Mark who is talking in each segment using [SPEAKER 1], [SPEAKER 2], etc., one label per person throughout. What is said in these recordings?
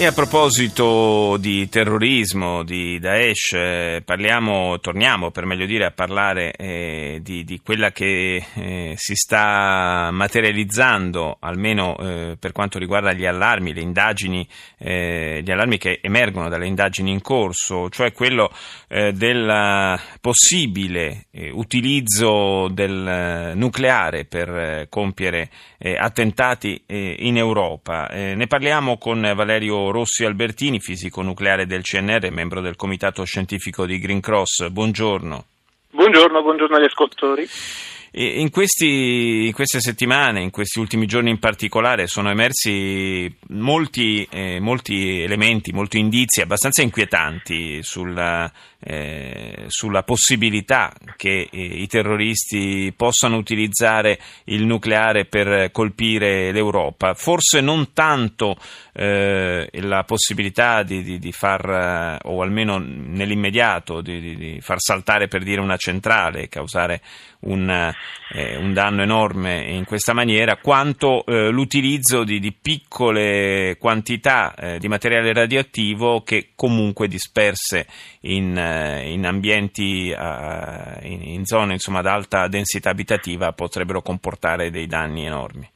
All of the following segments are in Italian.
[SPEAKER 1] E a proposito di terrorismo, di Daesh, eh, parliamo, torniamo per meglio dire a parlare eh, di, di, quella che eh, si sta materializzando, almeno eh, per quanto riguarda gli allarmi, le indagini, eh, gli allarmi che emergono dalle indagini in corso, cioè quello eh, del possibile utilizzo del nucleare per compiere attentati in Europa. ne parliamo con Valerio Rossi Albertini, fisico nucleare del CNR, membro del comitato scientifico di Green Cross. Buongiorno.
[SPEAKER 2] Buongiorno, buongiorno agli ascoltatori.
[SPEAKER 1] In, questi, in, queste settimane, in questi ultimi giorni in particolare, sono emersi molti, eh, molti elementi, molti indizi abbastanza inquietanti sulla, eh, sulla possibilità che eh, i terroristi possano utilizzare il nucleare per colpire l'Europa. Forse non tanto eh, la possibilità di, di, di, far, o almeno nell'immediato, di, di, far saltare per dire una centrale, causare un, eh, un danno enorme in questa maniera, quanto eh, l'utilizzo di, piccole quantità eh, di materiale radioattivo che comunque disperse in, eh, in ambienti, in, in, zone insomma, ad alta densità abitativa potrebbero comportare dei danni enormi.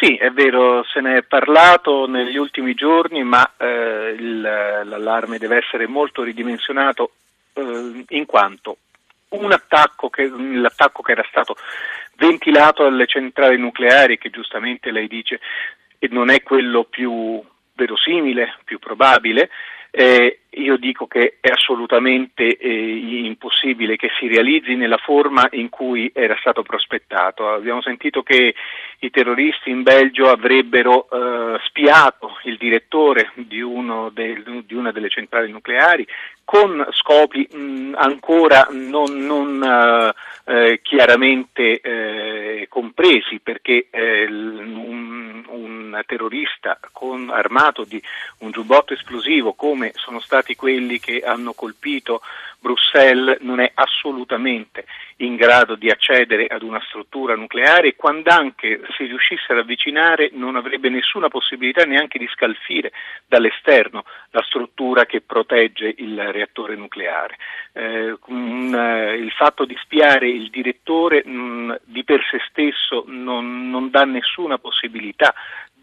[SPEAKER 2] Sì, è vero, se ne è parlato negli ultimi giorni, ma eh, il, l'allarme deve essere molto ridimensionato eh, in quanto un attacco che, l'attacco che era stato ventilato alle centrali nucleari, che giustamente lei dice non è quello più verosimile, più probabile, eh, io dico che è assolutamente eh, impossibile che si realizzi nella forma in cui era stato prospettato. Abbiamo sentito che i terroristi in Belgio avrebbero eh, spiato il direttore di, del, di, una delle centrali nucleari con scopi mh, ancora non, non uh, eh, chiaramente eh, compresi perché eh, un, terrorista con, armato di un giubbotto esplosivo come sono stati quelli che hanno colpito Bruxelles non è assolutamente in grado di accedere ad una struttura nucleare e quando anche si riuscisse ad avvicinare non avrebbe nessuna possibilità neanche di scalfire dall'esterno la struttura che protegge il reattore nucleare. Eh, eh, il fatto di spiare il direttore mh, mm, di per sé stesso non, non dà nessuna possibilità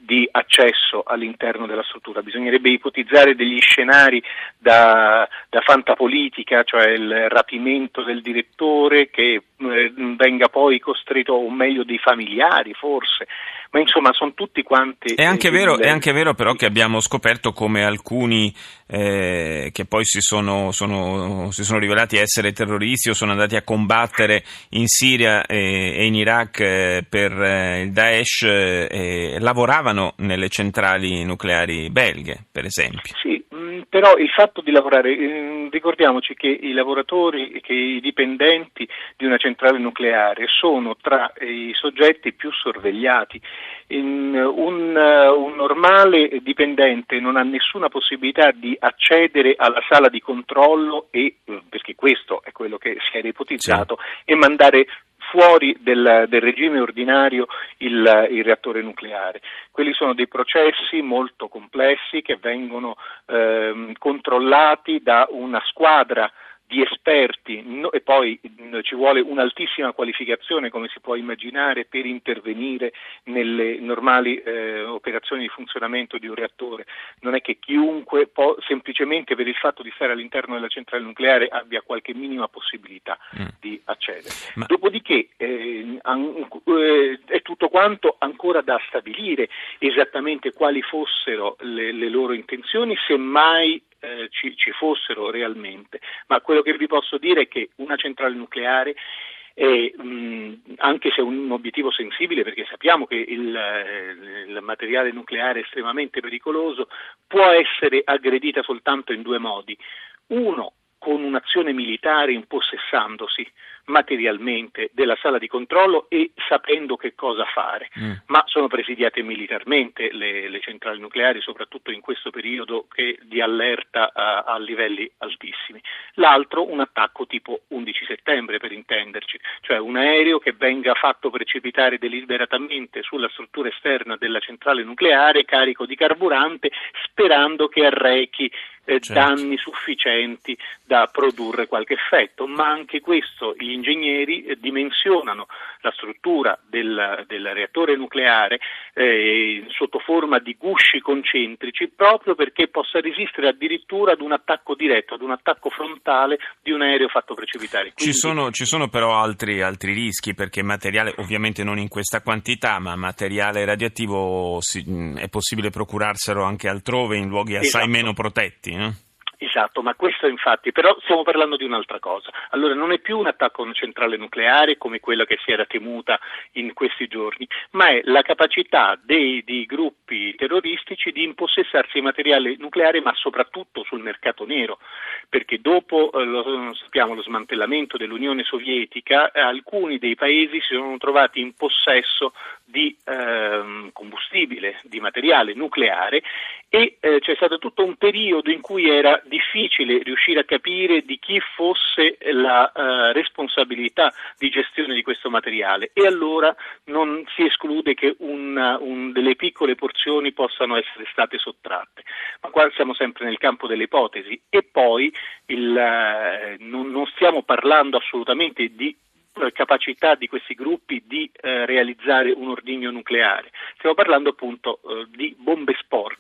[SPEAKER 2] di accesso all'interno della struttura. Bisognerebbe ipotizzare degli scenari da, da fantapolitica, cioè il rapimento del direttore che eh, venga poi costretto, o meglio dei familiari forse, ma insomma sono tutti quanti...
[SPEAKER 1] È anche, vero, è anche vero però che abbiamo scoperto come alcuni eh, che poi si sono, sono, si sono, rivelati essere terroristi o sono andati a combattere in Siria e, e in Iraq eh, per eh, il Daesh eh, lavoravano nelle centrali nucleari belghe, per esempio.
[SPEAKER 2] Sì, però il fatto di lavorare, mm, ricordiamoci che i lavoratori, che i dipendenti di una centrale nucleare sono tra i soggetti più sorvegliati un, un, normale dipendente non ha nessuna possibilità di accedere alla sala di controllo e, perché questo è quello che si era ipotizzato, sì. e mandare fuori del, del regime ordinario il, il, reattore nucleare. Quelli sono dei processi molto complessi che vengono eh, controllati da una squadra di esperti no, e poi mh, ci vuole un'altissima qualificazione, come si può immaginare, per intervenire nelle normali eh, operazioni di funzionamento di un reattore. Non è che chiunque può, semplicemente per il fatto di stare all'interno della centrale nucleare abbia qualche minima possibilità mm. di accedere. Ma... Dopodiché eh, an- eh, è tutto quanto ancora da stabilire esattamente quali fossero le, le loro intenzioni, semmai eh, ci, ci fossero realmente, ma quello che vi posso dire è che una centrale nucleare e, anche se è un obiettivo sensibile perché sappiamo che il, eh, il, materiale nucleare è estremamente pericoloso, può essere aggredita soltanto in due modi. Uno, con un'azione militare impossessandosi materialmente della sala di controllo e sapendo che cosa fare, mm. ma sono presidiate militarmente le, le, centrali nucleari, soprattutto in questo periodo che, di allerta a, a, livelli altissimi. L'altro un attacco tipo 11 settembre per intenderci, cioè un aereo che venga fatto precipitare deliberatamente sulla struttura esterna della centrale nucleare carico di carburante sperando che arrechi eh, certo. danni sufficienti da produrre qualche effetto, ma anche questo gli ingegneri eh, dimensionano la struttura del, del reattore nucleare eh, sotto forma di gusci concentrici proprio perché possa resistere addirittura ad un attacco diretto, ad un attacco frontale di un aereo fatto precipitare.
[SPEAKER 1] Quindi... Ci, sono, ci, sono, però altri, altri, rischi perché materiale, ovviamente non in questa quantità, ma materiale radioattivo si, è possibile procurarselo anche altrove in luoghi assai esatto. meno protetti. No?
[SPEAKER 2] Esatto, ma questo infatti, però stiamo parlando di un'altra cosa. Allora non è più un attacco a una centrale nucleare come quella che si era temuta in questi giorni, ma è la capacità dei, dei gruppi terroristici di impossessarsi di materiale nucleare, ma soprattutto sul mercato nero, perché dopo eh, lo, sappiamo, lo smantellamento dell'Unione Sovietica, eh, alcuni dei paesi si sono trovati in possesso di eh, combustibile, di materiale nucleare e eh, c'è stato tutto un periodo in cui era difficile riuscire a capire di chi fosse la uh, responsabilità di gestione di questo materiale e allora non si esclude che una, un, delle piccole porzioni possano essere state sottratte. Ma qua siamo sempre nel campo delle ipotesi e poi il, uh, non, non stiamo parlando assolutamente di eh, capacità di questi gruppi di eh, realizzare un ordigno nucleare. Stiamo parlando appunto eh, di bombe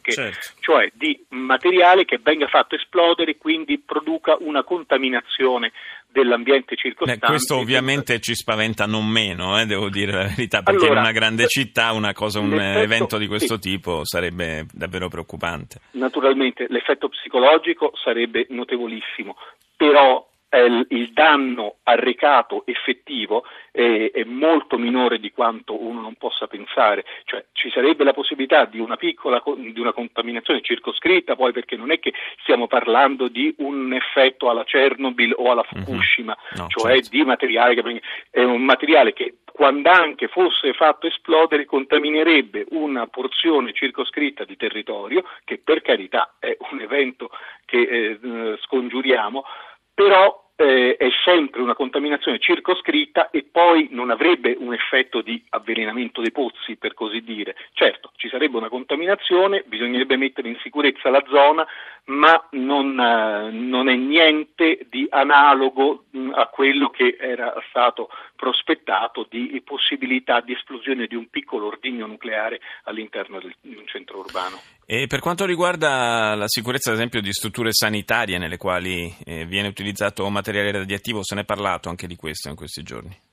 [SPEAKER 2] sporche, certo. cioè di materiale che venga fatto esplodere e quindi produca una contaminazione dell'ambiente circostante.
[SPEAKER 1] Beh, questo ovviamente ci spaventa non meno, eh, devo dire la verità, perché allora, in una grande città una cosa, un evento di questo sì. tipo sarebbe davvero preoccupante.
[SPEAKER 2] Naturalmente l'effetto psicologico sarebbe notevolissimo, però eh, il danno arrecato effettivo è, è, molto minore di quanto uno non possa pensare, cioè ci sarebbe la possibilità di una piccola di una contaminazione circoscritta, poi perché non è che stiamo parlando di un effetto alla Chernobyl o alla mhm. Fukushima, mm-hmm. no, cioè certo. di materiale che è un materiale che quando anche fosse fatto esplodere contaminerebbe una porzione circoscritta di territorio che per carità è un evento che eh, scongiuriamo, però eh, è sempre una contaminazione circoscritta e poi non avrebbe un effetto di avvelenamento dei pozzi, per così dire. Certo, ci sarebbe una contaminazione, bisognerebbe mettere in sicurezza la zona, ma non, eh, non è niente di analogo mh, a quello che era stato prospettato di possibilità di esplosione di un piccolo ordigno nucleare all'interno del, di un centro urbano.
[SPEAKER 1] E per quanto riguarda la sicurezza, ad esempio, di strutture sanitarie nelle quali eh, viene utilizzato materiale radioattivo, se ne è parlato anche di questo in questi giorni?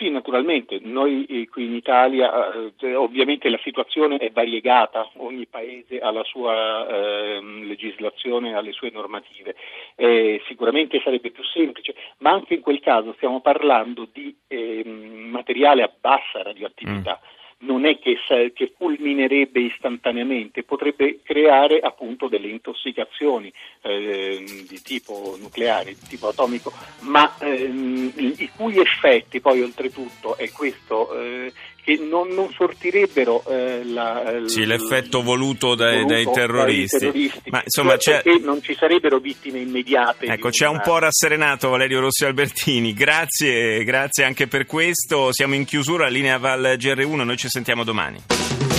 [SPEAKER 2] Sì, naturalmente, noi eh, qui in Italia eh, ovviamente la situazione è variegata, ogni paese ha la sua eh, legislazione, ha le sue normative, eh, sicuramente sarebbe più semplice, ma anche in quel caso stiamo parlando di ehm, materiale a bassa radioattività. Mm non è che, che, fulminerebbe istantaneamente, potrebbe creare appunto delle intossicazioni eh, di tipo nucleare, di tipo atomico, ma ehm, i cui effetti poi oltretutto, è questo eh, che non, non sortirebbero eh, la,
[SPEAKER 1] sì, l'effetto voluto dai, voluto dai, terroristi. terroristi.
[SPEAKER 2] Ma insomma, cioè, c'è... non ci sarebbero vittime immediate.
[SPEAKER 1] Ecco, ci ha un po' rasserenato Valerio Rossi Albertini. Grazie, grazie anche per questo. Siamo in chiusura, linea Val GR1, noi ci sentiamo domani.